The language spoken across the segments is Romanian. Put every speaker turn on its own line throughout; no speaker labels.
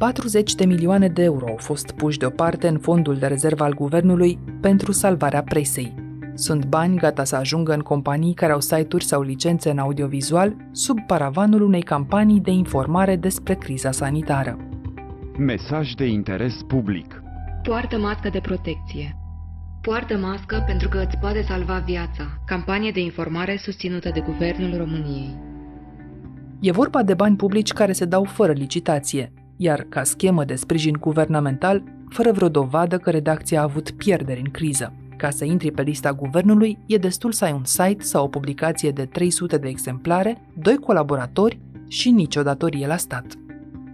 40 de milioane de euro au fost puși deoparte în fondul de rezervă al guvernului pentru salvarea presei. Sunt bani gata să ajungă în companii care au site-uri sau licențe în audiovizual sub paravanul unei campanii de informare despre criza sanitară.
Mesaj de interes public.
Poartă mască de protecție. Poartă mască pentru că îți poate salva viața. Campanie de informare susținută de Guvernul României.
E vorba de bani publici care se dau fără licitație, iar ca schemă de sprijin guvernamental, fără vreo dovadă că redacția a avut pierderi în criză. Ca să intri pe lista guvernului, e destul să ai un site sau o publicație de 300 de exemplare, doi colaboratori și nicio datorie la stat.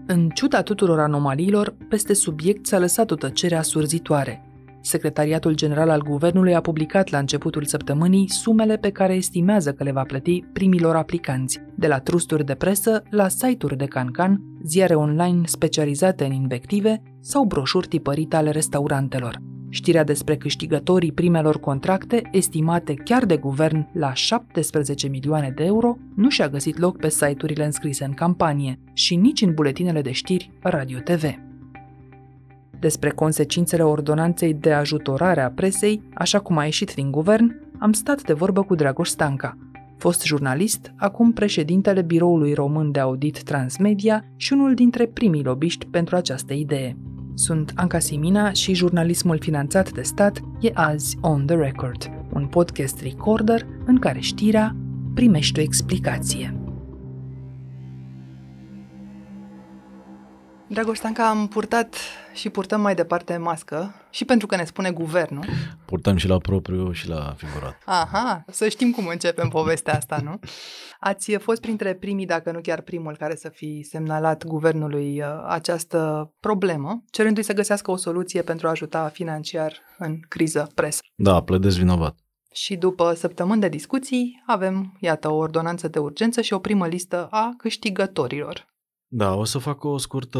În ciuda tuturor anomaliilor, peste subiect s-a lăsat o tăcere asurzitoare. Secretariatul General al Guvernului a publicat la începutul săptămânii sumele pe care estimează că le va plăti primilor aplicanți, de la trusturi de presă la site-uri de cancan, ziare online specializate în invective sau broșuri tipărite ale restaurantelor. Știrea despre câștigătorii primelor contracte, estimate chiar de guvern la 17 milioane de euro, nu și-a găsit loc pe site-urile înscrise în campanie și nici în buletinele de știri Radio TV. Despre consecințele ordonanței de ajutorare a presei, așa cum a ieșit din guvern, am stat de vorbă cu Dragoș Stanca, fost jurnalist, acum președintele Biroului Român de Audit Transmedia și unul dintre primii lobiști pentru această idee. Sunt Anca Simina și jurnalismul finanțat de stat e azi On The Record, un podcast recorder în care știrea primește o explicație. Dragoș Stanca, am purtat și purtăm mai departe mască și pentru că ne spune guvernul.
Purtăm și la propriu și la figurat.
Aha, să știm cum începem povestea asta, nu? Ați fost printre primii, dacă nu chiar primul, care să fi semnalat guvernului uh, această problemă, cerându-i să găsească o soluție pentru a ajuta financiar în criză presă.
Da, plădesc vinovat.
Și după săptămâni de discuții, avem, iată, o ordonanță de urgență și o primă listă a câștigătorilor.
Da, o să fac o scurtă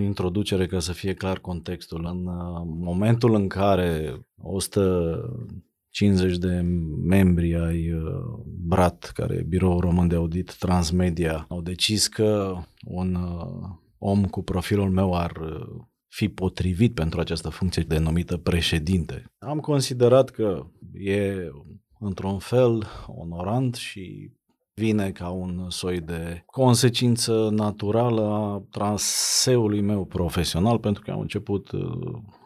introducere ca să fie clar contextul. În uh, momentul în care 150 de membri ai uh, BRAT, care e Biroul Român de Audit Transmedia, au decis că un uh, om cu profilul meu ar fi potrivit pentru această funcție denumită președinte. Am considerat că e într-un fel onorant și vine ca un soi de consecință naturală a transeului meu profesional, pentru că am început uh,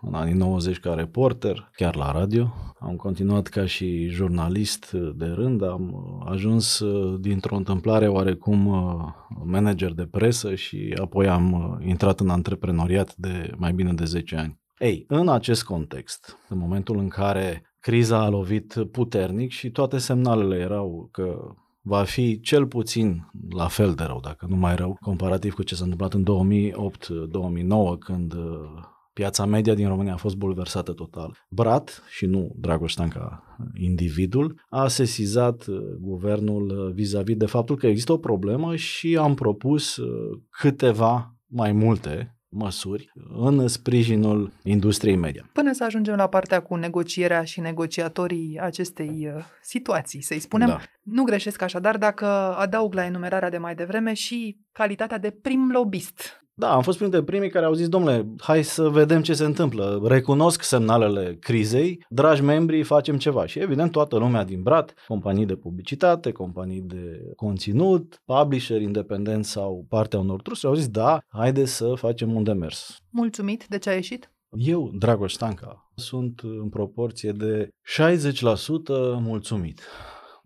în anii 90 ca reporter, chiar la radio. Am continuat ca și jurnalist de rând, am ajuns uh, dintr-o întâmplare oarecum uh, manager de presă și apoi am intrat în antreprenoriat de mai bine de 10 ani. Ei, în acest context, în momentul în care criza a lovit puternic și toate semnalele erau că va fi cel puțin la fel de rău, dacă nu mai rău, comparativ cu ce s-a întâmplat în 2008-2009, când uh, piața media din România a fost bulversată total. Brat, și nu Dragoș Stanca, individul, a sesizat uh, guvernul uh, vis-a-vis de faptul că există o problemă și am propus câteva mai multe măsuri în sprijinul industriei media.
Până să ajungem la partea cu negocierea și negociatorii acestei uh, situații, să-i spunem, da. nu greșesc așadar dacă adaug la enumerarea de mai devreme și calitatea de prim lobist
da, am fost printre primii care au zis, domnule, hai să vedem ce se întâmplă. Recunosc semnalele crizei, dragi membri, facem ceva. Și evident toată lumea din Brat, companii de publicitate, companii de conținut, publisher independent sau partea unor trusuri, au zis, da, haide să facem un demers.
Mulțumit de ce a ieșit?
Eu, Dragoș Stanca, sunt în proporție de 60% mulțumit.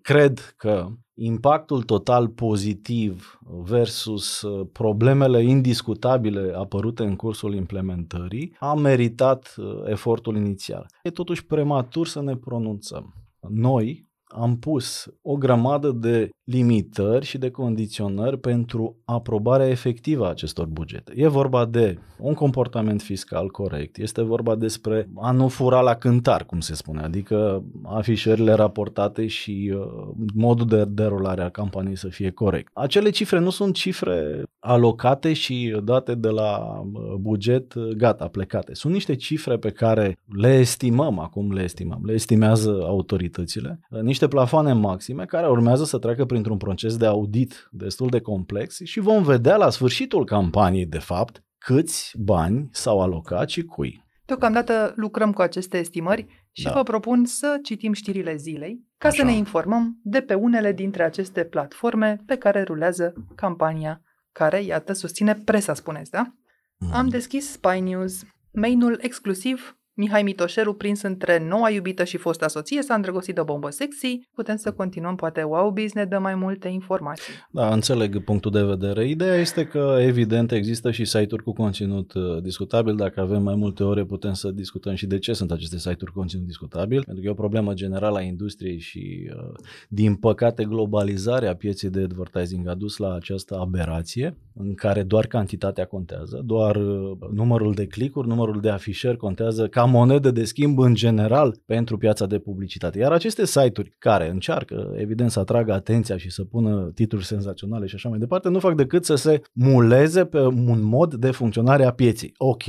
Cred că impactul total pozitiv versus uh, problemele indiscutabile apărute în cursul implementării a meritat uh, efortul inițial. E totuși prematur să ne pronunțăm. Noi, am pus o grămadă de limitări și de condiționări pentru aprobarea efectivă a acestor bugete. E vorba de un comportament fiscal corect, este vorba despre a nu fura la cântar, cum se spune, adică afișările raportate și uh, modul de derulare a campaniei să fie corect. Acele cifre nu sunt cifre alocate și date de la uh, buget, uh, gata, plecate. Sunt niște cifre pe care le estimăm, acum le estimăm, le estimează autoritățile, uh, niște plafoane maxime care urmează să treacă printr-un proces de audit destul de complex și vom vedea la sfârșitul campaniei, de fapt, câți bani s-au alocat și cui.
Deocamdată lucrăm cu aceste estimări și
Da.
vă propun să citim știrile zilei ca să
Așa.
ne informăm de pe unele dintre aceste platforme pe care rulează campania care, iată, susține presa, spuneți, da?
Mm.
Am deschis Spy News, main-ul exclusiv, Mihai Mitoșeru prins între noua iubită și fosta soție, s-a îndrăgostit de o bombă sexy. Putem să continuăm, poate Wowbiz ne dă mai multe informații.
Da, înțeleg punctul de vedere. Ideea este că, evident, există și site-uri cu conținut uh, discutabil. Dacă avem mai multe ore, putem să discutăm și de ce sunt aceste site-uri cu conținut discutabil. Pentru că e o problemă generală a industriei și, uh, din păcate, globalizarea pieței de advertising a dus la această aberație în care doar cantitatea contează, doar uh, numărul de clicuri, numărul de afișări contează ca monedă de schimb în general pentru piața de publicitate. Iar aceste site-uri care încearcă, evident, să atragă atenția și să pună titluri senzaționale și așa mai departe, nu fac decât să se muleze pe un mod de funcționare a pieței. Ok,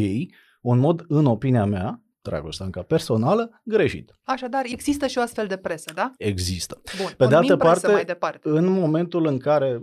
un mod, în opinia mea, Dragoș Stanca personală, greșit.
Așadar, există și o astfel de presă, da?
Există.
Bun,
Pe de
pornim
altă
presă
parte,
mai departe.
În momentul în care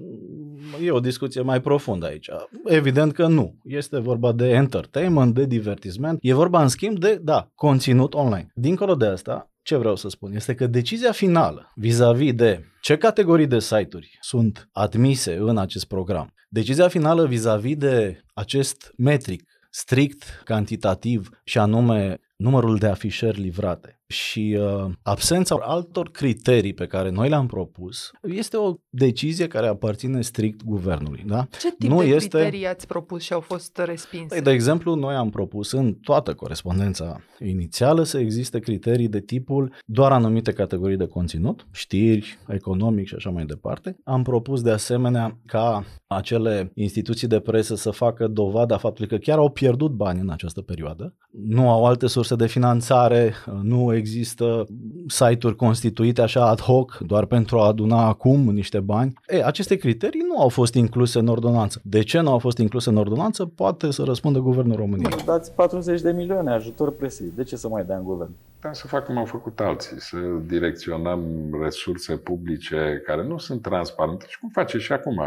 e o discuție mai profundă aici, evident că nu. Este vorba de entertainment, de divertisment, e vorba în schimb de, da, conținut online. Dincolo de asta, ce vreau să spun este că decizia finală vis-a-vis de ce categorii de site-uri sunt admise în acest program, decizia finală vis-a-vis de acest metric strict cantitativ și anume numărul de afișări livrate și uh, absența altor criterii pe care noi le-am propus este o decizie care aparține strict guvernului. Da?
Ce tip
nu
de
este-
criterii ați propus și au fost respinse?
Păi, de exemplu, noi am propus în toată corespondența inițială să existe criterii de tipul doar anumite categorii de conținut, știri, economic și așa mai departe. Am propus de asemenea ca acele instituții de presă să facă dovada faptului că chiar au pierdut bani în această perioadă, nu au alte surse de finanțare, nu există site-uri constituite așa ad hoc doar pentru a aduna acum niște bani. E, aceste criterii nu au fost incluse în ordonanță. De ce nu au fost incluse în ordonanță? Poate să răspundă Guvernul României.
Dați 40 de milioane ajutor presei. De ce să mai dea în guvern?
Da, să fac cum au făcut alții, să direcționăm resurse publice care nu sunt transparente și cum face și acum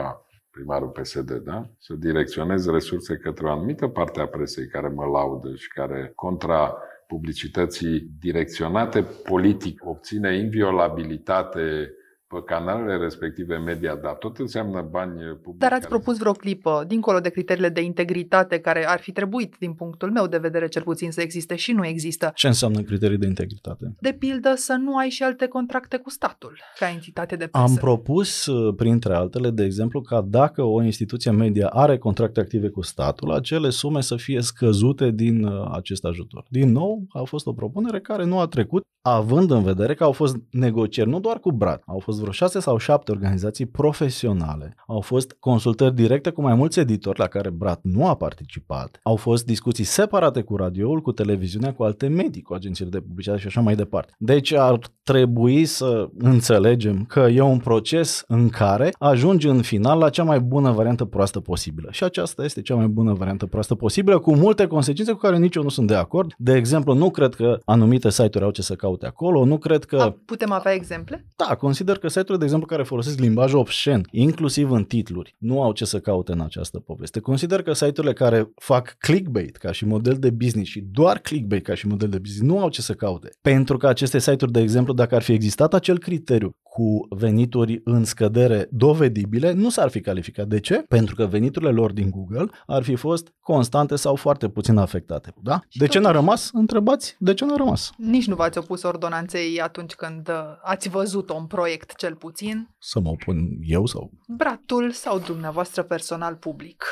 primarul PSD, da? Să direcționez resurse către o anumită parte a presei care mă laudă și care contra publicității direcționate politic obține inviolabilitate pe canalele respective media, dar tot înseamnă bani publici.
Dar ați
care-
propus vreo clipă, dincolo de criteriile de integritate care ar fi trebuit, din punctul meu de vedere cel puțin, să existe și nu există.
Ce înseamnă criterii de integritate?
De pildă, să nu ai și alte contracte cu statul, ca entitate de presă.
Am propus, uh, printre altele, de exemplu, ca dacă o instituție media are contracte active cu statul, acele sume să fie scăzute din uh, acest ajutor. Din nou, a fost o propunere care nu a trecut, având în vedere că au fost negocieri nu doar cu Brat, au fost vreo șase sau șapte organizații profesionale, au fost consultări directe cu mai mulți editori la care Brat nu a participat, au fost discuții separate cu radioul, cu televiziunea, cu alte medii, cu agențiile de publicitate și așa mai departe. Deci ar trebui să înțelegem că e un proces în care ajungi în final la cea mai bună variantă proastă posibilă. Și aceasta este cea mai bună variantă proastă posibilă, cu multe consecințe cu care nici eu nu sunt de acord. De exemplu, nu cred că anumite site-uri au ce să caute acolo, nu cred că...
A, putem avea exemple?
Da, consider că site-urile, de exemplu, care folosesc limbaj obscen, inclusiv în titluri, nu au ce să caute în această poveste. Consider că site-urile care fac clickbait ca și model de business și doar clickbait ca și model de business nu au ce să caute. Pentru că aceste site-uri, de exemplu, dacă ar fi existat acel criteriu cu venituri în scădere dovedibile, nu s-ar fi calificat. De ce? Pentru că veniturile lor din Google ar fi fost constante sau foarte puțin afectate. Da?
Și
De ce n-a
totuși-
rămas? Întrebați de ce n-a rămas.
Nici nu v-ați opus ordonanței atunci când uh, ați văzut un proiect cel puțin,
Să mă opun eu sau
bratul sau dumneavoastră personal public.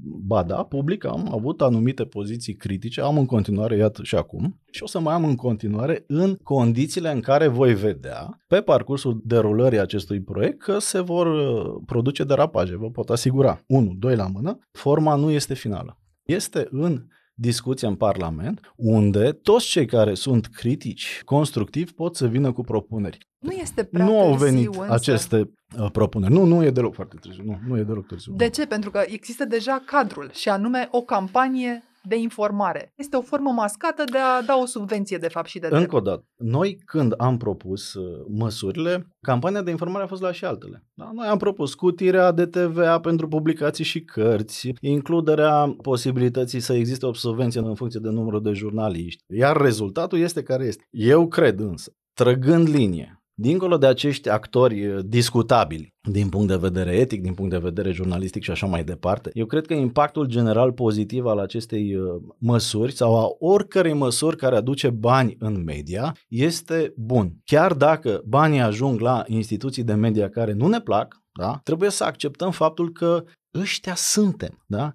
Ba da, public am avut anumite poziții critice, am în continuare, iată și acum, și o să mai am în continuare în condițiile în care voi vedea pe parcursul derulării acestui proiect că se vor uh, produce derapaje, vă pot asigura. 1, 2 la mână, forma nu este finală. Este în discuție în Parlament, unde toți cei care sunt critici, constructivi, pot să vină cu propuneri.
Nu este prea
nu au
târziu,
venit
însă.
aceste uh, propuneri. Nu, nu e deloc foarte târziu. Nu, nu e deloc târziu.
De ce? Pentru că există deja cadrul și anume o campanie de informare. Este o formă mascată de a da o subvenție, de fapt, și de drept.
Încă o dată, noi când am propus uh, măsurile, campania de informare a fost la și altele. Da? Noi am propus scutirea de TVA pentru publicații și cărți, includerea posibilității să existe o subvenție în funcție de numărul de jurnaliști. Iar rezultatul este care este. Eu cred însă, trăgând linie, Dincolo de acești actori uh, discutabili din punct de vedere etic, din punct de vedere jurnalistic și așa mai departe, eu cred că impactul general pozitiv al acestei uh, măsuri sau a oricărei măsuri care aduce bani în media este bun. Chiar dacă banii ajung la instituții de media care nu ne plac, da? trebuie să acceptăm faptul că ăștia suntem. Da?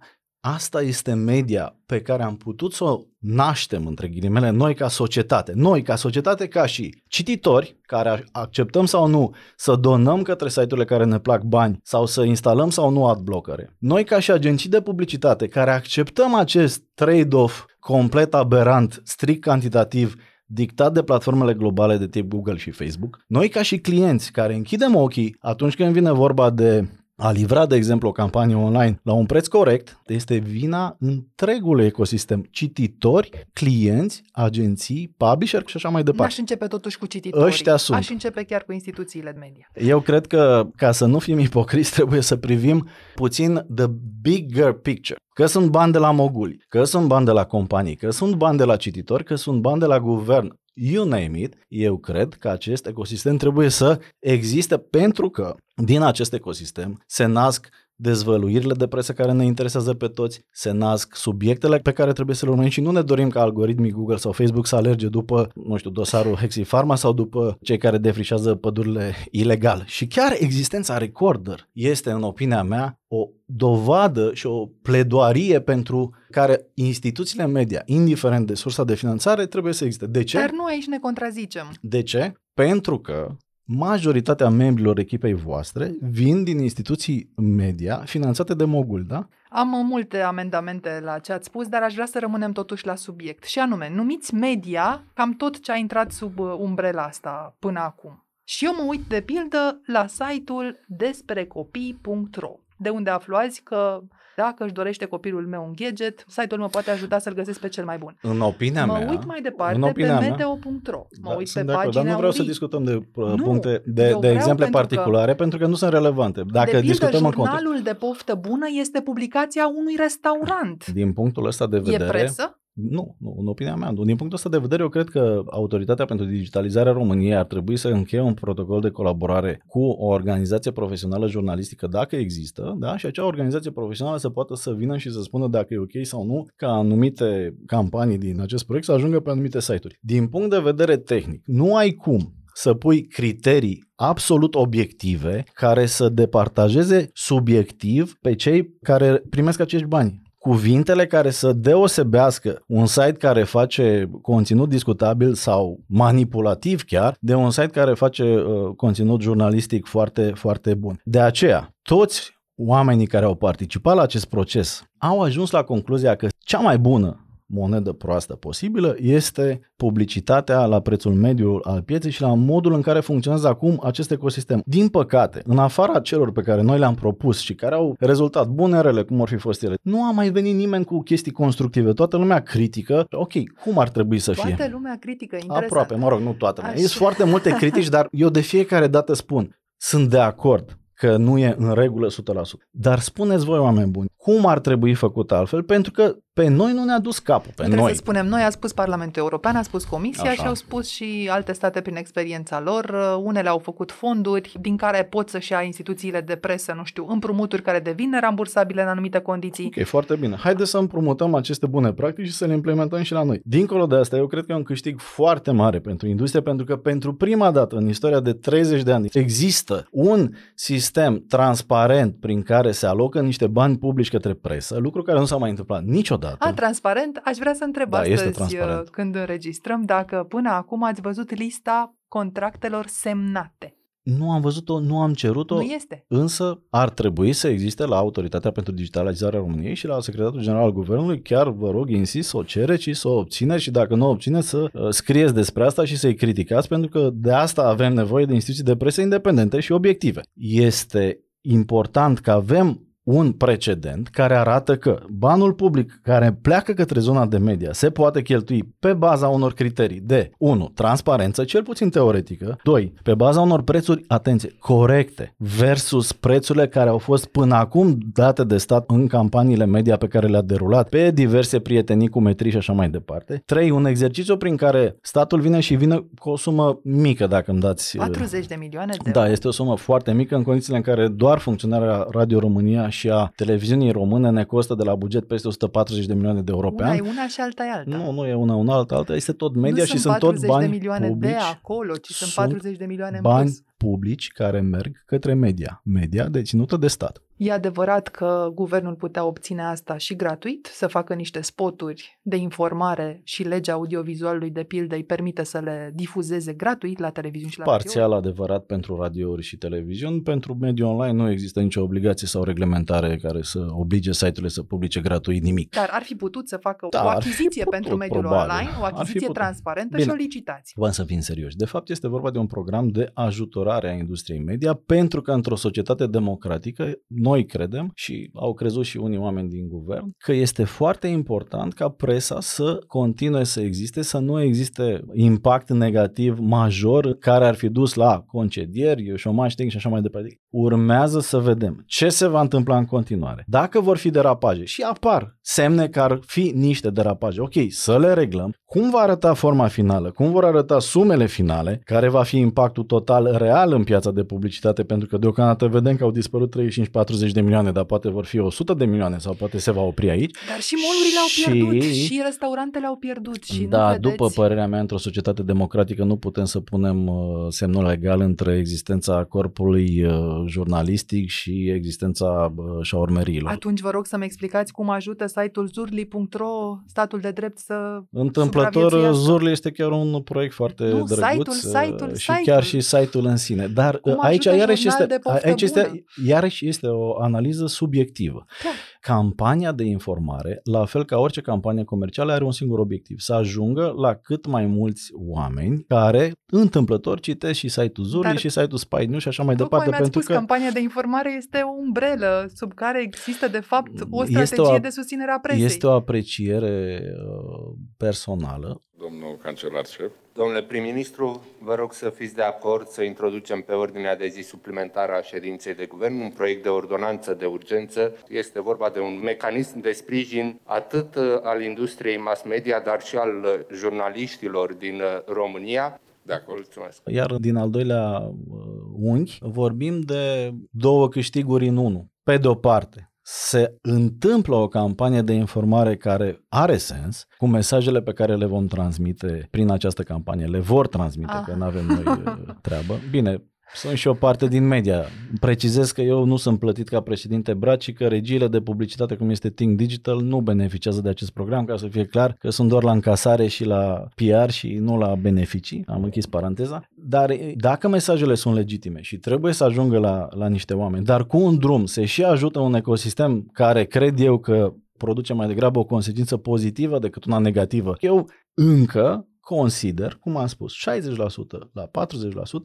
Asta este media pe care am putut să o naștem, între ghilimele, noi ca societate. Noi ca societate, ca și cititori, care acceptăm sau nu să donăm către site-urile care ne plac bani sau să instalăm sau nu adblockere. Noi ca și agenții de publicitate, care acceptăm acest trade-off complet aberant, strict cantitativ, dictat de platformele globale de tip Google și Facebook. Noi ca și clienți care închidem ochii atunci când vine vorba de a livra, de exemplu, o campanie online la un preț corect, este vina întregului ecosistem. Cititori, clienți, agenții, publisher și așa mai departe.
Aș începe totuși cu cititorii.
Ăștia sunt.
Aș începe chiar cu instituțiile de media.
Eu cred că, ca să nu fim ipocriți, trebuie să privim puțin the bigger picture. Că sunt bani de la moguli, că sunt bani de la companii, că sunt bani de la cititori, că sunt bani de la guvern you name it, eu cred că acest ecosistem trebuie să existe pentru că din acest ecosistem se nasc dezvăluirile de presă care ne interesează pe toți, se nasc subiectele pe care trebuie să le urmărim și nu ne dorim ca algoritmii Google sau Facebook să alerge după, nu știu, dosarul Hexi Pharma sau după cei care defrișează pădurile ilegal. Și chiar existența Recorder este, în opinia mea, o dovadă și o pledoarie pentru care instituțiile media, indiferent de sursa de finanțare, trebuie să existe. De ce?
Dar nu aici ne contrazicem.
De ce? Pentru că majoritatea membrilor echipei voastre vin din instituții media finanțate de Mogul, da?
Am multe amendamente la ce ați spus, dar aș vrea să rămânem totuși la subiect. Și anume, numiți media cam tot ce a intrat sub uh, umbrela asta până acum. Și eu mă uit de pildă la site-ul desprecopii.ro, de unde aflu azi că dacă își dorește copilul meu un gadget, site-ul mă poate ajuta să-l găsesc pe cel mai bun.
În opinia
mă
mea...
Mă uit mai departe pe meteo.ro. Mă
da,
uit pe
de
pagina
Dar nu vreau
URI.
să discutăm de uh,
nu,
puncte, de, de exemple
pentru
particulare, că, pentru că nu sunt relevante. Dacă
de pildă,
discutăm în
jurnalul
context.
de poftă bună este publicația unui restaurant.
Din punctul ăsta de vedere...
E presă?
Nu, nu, în opinia mea. Din punctul ăsta de vedere, eu cred că Autoritatea pentru Digitalizarea României ar trebui să încheie un protocol de colaborare cu o organizație profesională jurnalistică, dacă există, da? și acea organizație profesională să poată să vină și să spună dacă e ok sau nu ca anumite campanii din acest proiect să ajungă pe anumite site-uri. Din punct de vedere tehnic, nu ai cum să pui criterii absolut obiective care să departajeze subiectiv pe cei care primesc acești bani cuvintele care să deosebească un site care face conținut discutabil sau manipulativ chiar de un site care face uh, conținut jurnalistic foarte, foarte bun. De aceea, toți oamenii care au participat la acest proces au ajuns la concluzia că cea mai bună monedă proastă posibilă este publicitatea la prețul mediu al pieței și la modul în care funcționează acum acest ecosistem. Din păcate, în afara celor pe care noi le-am propus și care au rezultat bune rele, cum ar fi fost ele, nu a mai venit nimeni cu chestii constructive. Toată lumea critică. Ok, cum ar trebui să fie?
Toată lumea critică, interesant.
Aproape, mă rog, nu toată lumea. Sunt foarte multe critici, dar eu de fiecare dată spun, sunt de acord că nu e în regulă 100%. Dar spuneți voi, oameni buni, cum ar trebui făcut altfel? Pentru că pe noi nu ne-a dus capul, pe
Trebuie
noi.
să spunem, noi a spus Parlamentul European, a spus Comisia
Așa.
și au spus și alte state prin experiența lor. Unele au făcut fonduri din care pot să-și ia instituțiile de presă, nu știu, împrumuturi care devin rambursabile în anumite condiții.
Ok, foarte bine. Haideți să împrumutăm aceste bune practici și să le implementăm și la noi. Dincolo de asta, eu cred că e un câștig foarte mare pentru industrie, pentru că pentru prima dată în istoria de 30 de ani există un sistem transparent prin care se alocă niște bani publici către presă, lucru care nu s-a mai întâmplat niciodată.
A, transparent, aș vrea să întreb
Da, este
astăzi,
transparent.
uh, când înregistrăm, dacă până acum ați văzut lista contractelor semnate.
Nu am văzut-o, nu am cerut-o,
Nu este.
însă ar trebui să existe la Autoritatea pentru Digitalizarea României și la Secretarul General al Guvernului, chiar vă rog, insist să o cereți și să o obțineți și dacă nu o obțineți să uh, scrieți despre asta și să-i criticați, pentru că de asta avem nevoie de instituții de presă independente și obiective. Este important că avem un precedent care arată că banul public care pleacă către zona de media se poate cheltui pe baza unor criterii de 1. Transparență, cel puțin teoretică, 2. Pe baza unor prețuri, atenție, corecte versus prețurile care au fost până acum date de stat în campaniile media pe care le-a derulat pe diverse prietenii cu metri și așa mai departe. 3. Un exercițiu prin care statul vine și vine cu o sumă mică, dacă îmi dați...
40 de milioane de
Da,
euro.
este o sumă foarte mică în condițiile în care doar funcționarea Radio România și a televiziunii române ne costă de la buget peste 140 de milioane de euro pe
Una
an.
e una și alta e alta.
Nu, nu e una, una alta, alta este tot media
nu
și
sunt
sunt tot
40
bani
de milioane
publici.
de acolo, ci sunt
Sunt
40 de milioane în
bani
plus.
publici care merg către media. Media deținută de stat.
E adevărat că guvernul putea obține asta și gratuit, să facă niște spoturi de informare și legea audiovizualului de pildă îi permite să le difuzeze gratuit la televiziuni și la radio.
Parțial adevărat pentru radiouri și televiziuni. Pentru mediul online nu există nicio obligație sau reglementare care să oblige site-urile să publice gratuit nimic.
Dar ar fi putut să facă
Da,
o
ar fi
achiziție
putut,
pentru mediul
probabil.
online, o
Ar fi
achiziție
putut.
transparentă
Bine.
și o licitație.
Vom să fim serioși. De fapt, este vorba de un program de ajutorare a industriei media, pentru că într-o societate democratică, noi credem, și au crezut și unii oameni din guvern, că este foarte important ca presa să continue să existe, să nu existe impact negativ major care ar fi dus la concedieri, șomaj tehnic și așa mai departe. Urmează să vedem ce se va întâmpla în continuare. Dacă vor fi derapaje și apar semne că ar fi niște derapaje, ok, să le reglăm. Cum va arăta forma finală? Cum vor arăta sumele finale? Care va fi impactul total real în piața de publicitate? Pentru că deocamdată vedem că au dispărut 35-40 de milioane, dar poate vor fi 100 de milioane sau poate se va opri aici.
Dar și molurile au
Și-
pierdut, și restaurantele au pierdut. Și nu
da,
vedeți...
după părerea mea, într-o societate democratică nu putem să punem uh, semnul legal între existența corpului uh, jurnalistic și existența uh, șaurmeriilor.
Atunci vă rog să-mi explicați cum ajută site-ul zurli.ro statul de drept să
Întâmplător,
supraviețuiască.
Zurli este chiar un proiect foarte
Nu,
drăguț
site-ul,
uh,
site-ul,
și
site-ul.
chiar și site-ul în sine. Dar
Cum
uh, aici
ajută
iarăși
jurnal
este,
de poftă
aici este,
bună?
iarăși este o analiză subiectivă.
Clar.
Campania de informare, la fel ca orice campanie comercială, are un singur obiectiv, să ajungă la cât mai mulți oameni care întâmplător citesc și site-ul Zurli
Dar-
și site-ul Spy News și așa mai
Tocmai
departe,
mi-ați
pentru
spus,
că
campania de informare este o umbrelă sub care există, de fapt, o
Este
strategie
o-
de susținere a presei.
este o apreciere uh, personală
Domnul cancelar șef.
Domnule prim-ministru, vă rog să fiți de acord să introducem pe ordinea de zi suplimentară a ședinței de guvern un proiect de ordonanță de urgență. Este vorba de un mecanism de sprijin atât uh, al industriei mass media, dar și al uh, jurnaliștilor din uh, România.
De acord.
Mulțumesc.
Iar din al doilea uh, unghi vorbim de două câștiguri în unul. Pe de o parte, se întâmplă o campanie de informare care are sens, cu mesajele pe care le vom transmite prin această campanie. Le vor transmite,
Ah.
că nu avem noi uh, treabă. Bine, sunt și o parte din media. Precizez că eu nu sunt plătit ca președinte Braci și că regiile de publicitate, cum este Think Digital, nu beneficiază de acest program, ca să fie clar că sunt doar la încasare și la PR și nu la beneficii. Am închis paranteza. Dar e, dacă mesajele sunt legitime și trebuie să ajungă la, la niște oameni, dar cu un drum se și ajută un ecosistem care cred eu că produce mai degrabă o consecință pozitivă decât una negativă. Eu încă consider, cum am spus, 60% la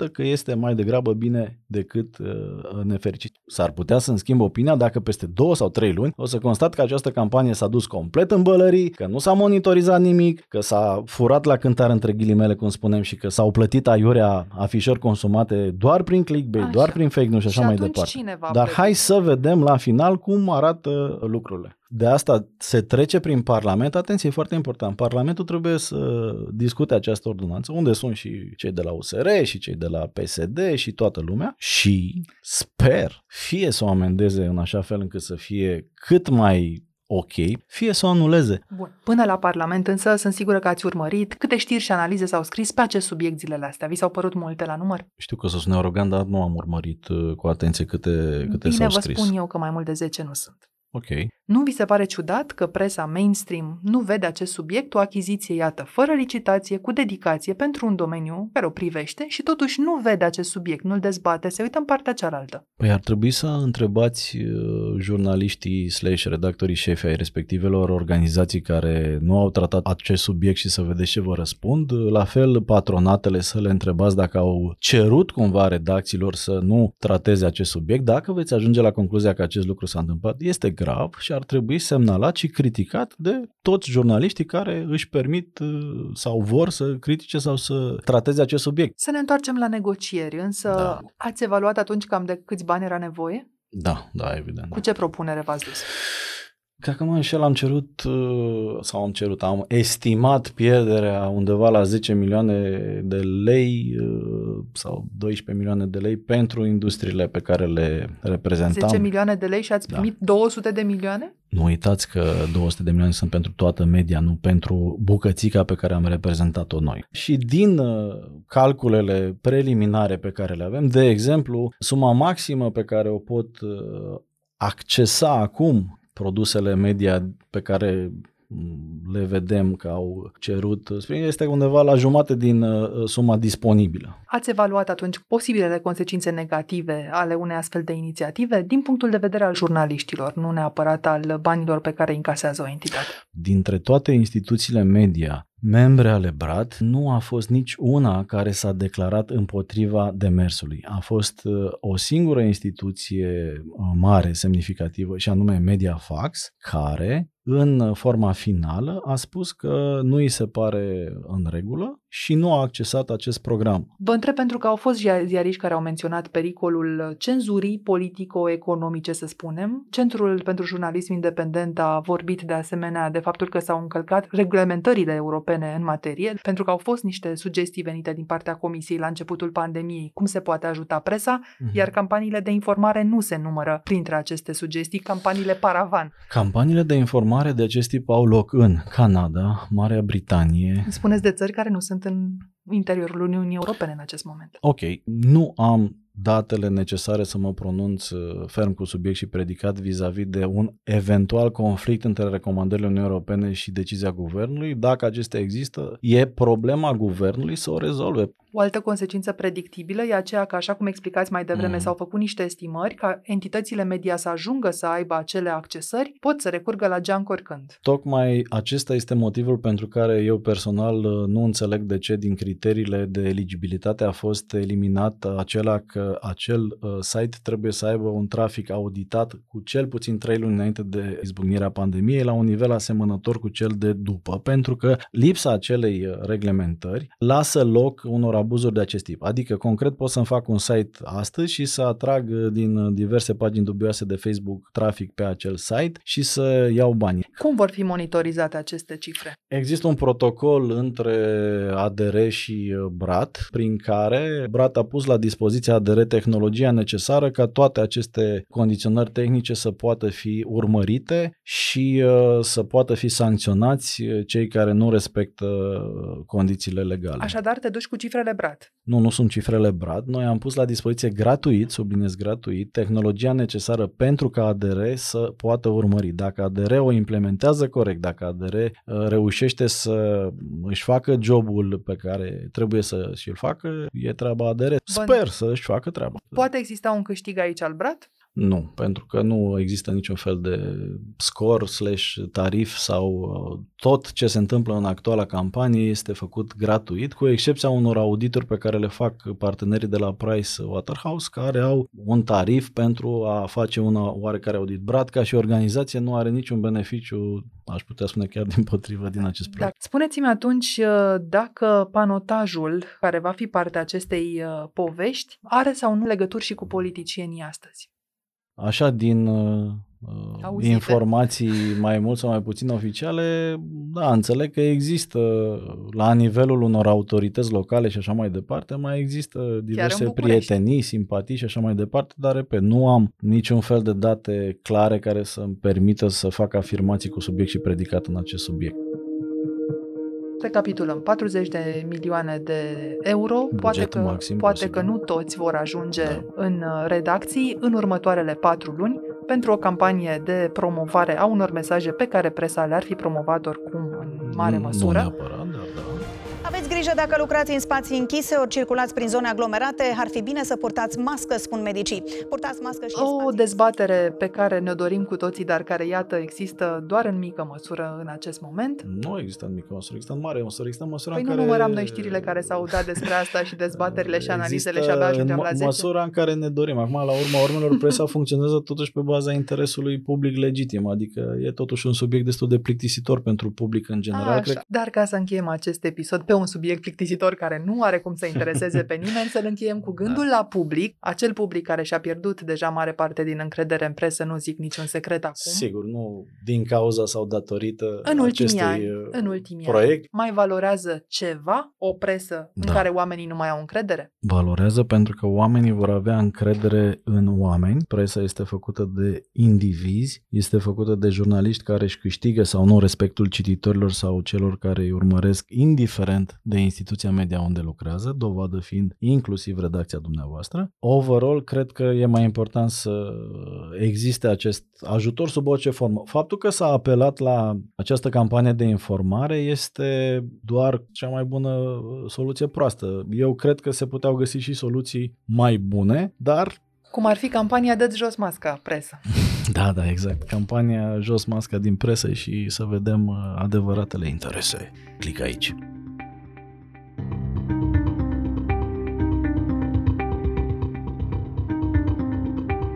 40% că este mai degrabă bine decât uh, nefericit. S-ar putea să-mi schimb opinia dacă peste două sau trei luni o să constat că această campanie s-a dus complet în bălării, că nu s-a monitorizat nimic, că s-a furat la cântar între ghilimele, cum spunem, și că s-au plătit aiurea afișări consumate doar prin clickbait,
Așa.
doar prin fake news și așa
și
mai
atunci
departe.
cine va
Dar
plăti?
hai să vedem la final cum arată lucrurile. De asta se trece prin Parlament. Atenție, e foarte important. Parlamentul trebuie să discute această ordonanță, unde sunt și cei de la USR și cei de la PSD și toată lumea și sper fie să o amendeze în așa fel încât să fie cât mai ok, fie să o anuleze.
Bun. Până la Parlament însă sunt sigură că ați urmărit câte știri și analize s-au scris pe acest subiect zilele astea. Vi s-au părut multe la număr?
Știu că o să sune arogant, dar nu am urmărit uh, cu atenție câte, câte
Bine,
s-au
vă
scris.
spun eu că mai mult de 10 nu sunt.
Ok.
Nu vi se pare ciudat că presa mainstream nu vede acest subiect o achiziție, iată, fără licitație, cu dedicație pentru un domeniu care o privește și totuși nu vede acest subiect, nu-l dezbate, se uită în partea cealaltă?
Păi ar trebui să întrebați uh, jurnaliștii slash redactorii șefi ai respectivelor organizații care nu au tratat acest subiect și să vedeți ce vă răspund. La fel, patronatele să le întrebați dacă au cerut cumva redacțiilor să nu trateze acest subiect. Dacă veți ajunge la concluzia că acest lucru s-a întâmplat, este grav și ar trebui semnalat și criticat de toți jurnaliștii care își permit uh, sau vor să critique sau să trateze acest subiect.
Să ne întoarcem la negocieri, însă
Da.
ați evaluat atunci cam de câți bani era nevoie?
Da, da, evident.
Cu ce propunere v-ați dus?
Cred că mă înșel, am cerut, uh, sau am cerut, am estimat pierderea undeva la 10 milioane de lei uh, sau 12 milioane de lei pentru industriile pe care le reprezentam.
10 milioane de lei și ați
Da.
primit 200 de milioane?
Nu uitați că 200 de milioane sunt pentru toată media, nu pentru bucățica pe care am reprezentat-o noi. Și din uh, calculele preliminare pe care le avem, de exemplu, suma maximă pe care o pot uh, accesa acum produsele media pe care mm, le vedem că au cerut sprijin, este undeva la jumate din uh, suma disponibilă.
Ați evaluat atunci posibilele consecințe negative ale unei astfel de inițiative din punctul de vedere al jurnaliștilor, nu neapărat al banilor pe care îi încasează o entitate.
dintre toate instituțiile media membre ale BRAT, nu a fost nici una care s-a declarat împotriva demersului. A fost uh, o singură instituție uh, mare, semnificativă, și anume Mediafax, care în forma finală a spus că nu îi se pare în regulă și nu a accesat acest program.
Vă întreb pentru că au fost zia- ziariști care au menționat pericolul cenzurii politico-economice, să spunem. Centrul pentru Jurnalism Independent a vorbit de asemenea de faptul că s-au încălcat reglementările europene în materie, pentru că au fost niște sugestii venite din partea Comisiei la începutul pandemiei, cum se poate ajuta presa, iar campaniile de informare nu se numără printre aceste sugestii, campaniile paravan.
Campaniile de informare de acest tip au loc în Canada, Marea Britanie,
Spuneți de țări care nu sunt în interiorul Uniunii Europene în acest moment.
Ok, nu am datele necesare să mă pronunț uh, ferm cu subiect și predicat vis-a-vis de un eventual conflict între recomandările Uniunii Europene și decizia guvernului. Dacă acestea există, e problema guvernului să o rezolve.
O altă consecință predictibilă e aceea că, așa cum explicați mai devreme,
Mm.
s-au făcut niște estimări ca entitățile media să ajungă să aibă acele accesări, pot să recurgă la geanc oricând.
Tocmai acesta este motivul pentru care eu personal uh, nu înțeleg de ce din criteriile de eligibilitate a fost eliminat acela că acel uh, site trebuie să aibă un trafic auditat cu cel puțin 3 luni înainte de izbucnirea pandemiei la un nivel asemănător cu cel de după, pentru că lipsa acelei uh, reglementări lasă loc unor abuzuri de acest tip. Adică, concret, pot să-mi fac un site astăzi și să atrag uh, din uh, diverse pagini dubioase de Facebook trafic pe acel site și să iau banii.
Cum vor fi monitorizate aceste cifre?
Există un protocol între ADR și uh, BRAT, prin care BRAT a pus la dispoziția ADR tehnologia necesară ca toate aceste condiționări tehnice să poată fi urmărite și uh, să poată fi sancționați uh, cei care nu respectă uh, condițiile legale.
Așadar, te duci cu cifrele brat.
Nu, nu sunt cifrele BRAT. Noi am pus la dispoziție gratuit, subliniez gratuit, tehnologia necesară pentru ca ADR să poată urmări. Dacă ADR o implementează corect, dacă ADR uh, reușește să își facă jobul pe care trebuie să și-l facă, e treaba ADR. Sper să își facă treaba.
Poate exista un câștig aici al brat?
Nu, pentru că nu există niciun fel de scor slash tarif sau uh, tot ce se întâmplă în actuala campanie este făcut gratuit, cu excepția unor audituri pe care le fac partenerii de la Price Waterhouse, care au un tarif pentru a face un oarecare audit. Brat, ca și organizație, nu are niciun beneficiu, aș putea spune chiar din potrivă, din acest
Da.
proiect.
Spuneți-mi atunci uh, dacă panotajul care va fi parte a acestei uh, povești are sau nu legături și cu politicienii astăzi.
Așa, din uh,
Auzite.
informații mai mult sau mai puțin oficiale, da, înțeleg că există la nivelul unor autorități locale și așa mai departe, mai există diverse
București.
prietenii, simpatii și așa mai departe, dar, repet, nu am niciun fel de date clare care să-mi permită să fac afirmații cu subiect și predicat în acest subiect.
Recapitulăm, 40 de milioane de euro, poate
Buget
că,
maxim
poate
posibil.
că nu toți vor ajunge
Da.
în uh, redacții în următoarele patru luni. pentru o campanie de promovare a unor mesaje pe care presa le-ar fi promovat oricum în mare măsură.
Nu neapărat, dar da.
Aveți grijă dacă lucrați în spații închise ori circulați prin zone aglomerate, ar fi bine să purtați mască, spun medicii. Purtați mască și în
O
spații
dezbatere pe care ne dorim cu toții, dar care, iată, există doar în mică măsură în acest moment.
Nu există în mică măsură, există în mare măsură, există în măsura
Păi
în
nu
care...
număram noi știrile care s-au dat despre asta și dezbaterile și analizele și
Există
abia ajungem
în
la
mă-
10.
măsura în care ne dorim. Acum, la urma urmelor, presa funcționează totuși pe baza interesului public legitim, adică e totuși un subiect destul de plictisitor pentru public în general.
Așa.
Cred că
Dar ca să încheiem acest episod pe un subiect plictisitor care nu are cum să intereseze pe nimeni, să-l încheiem cu gândul
Da.
la public, acel public care și-a pierdut deja mare parte din încredere în presă, nu zic niciun secret acum.
Sigur, nu din cauza sau datorită
În ultimii
acestui
ani,
uh,
în ultimii
proiect.
ani, mai valorează ceva o presă în
Da.
care oamenii nu mai au încredere?
Valorează pentru că oamenii vor avea încredere în oameni. Presa este făcută de indivizi, este făcută de jurnaliști care își câștigă sau nu respectul cititorilor sau celor care îi urmăresc, indiferent de instituția media unde lucrează, dovadă fiind inclusiv redacția dumneavoastră. Overall, cred că e mai important să existe acest ajutor sub orice formă. Faptul că s-a apelat la această campanie de informare este doar cea mai bună soluție proastă. Eu cred că se puteau găsi și soluții mai bune, dar
Cum ar fi campania Dă-ți jos masca, presă.
da, da, exact. Campania Jos Masca din presă și să vedem uh, adevăratele interese. Clic aici.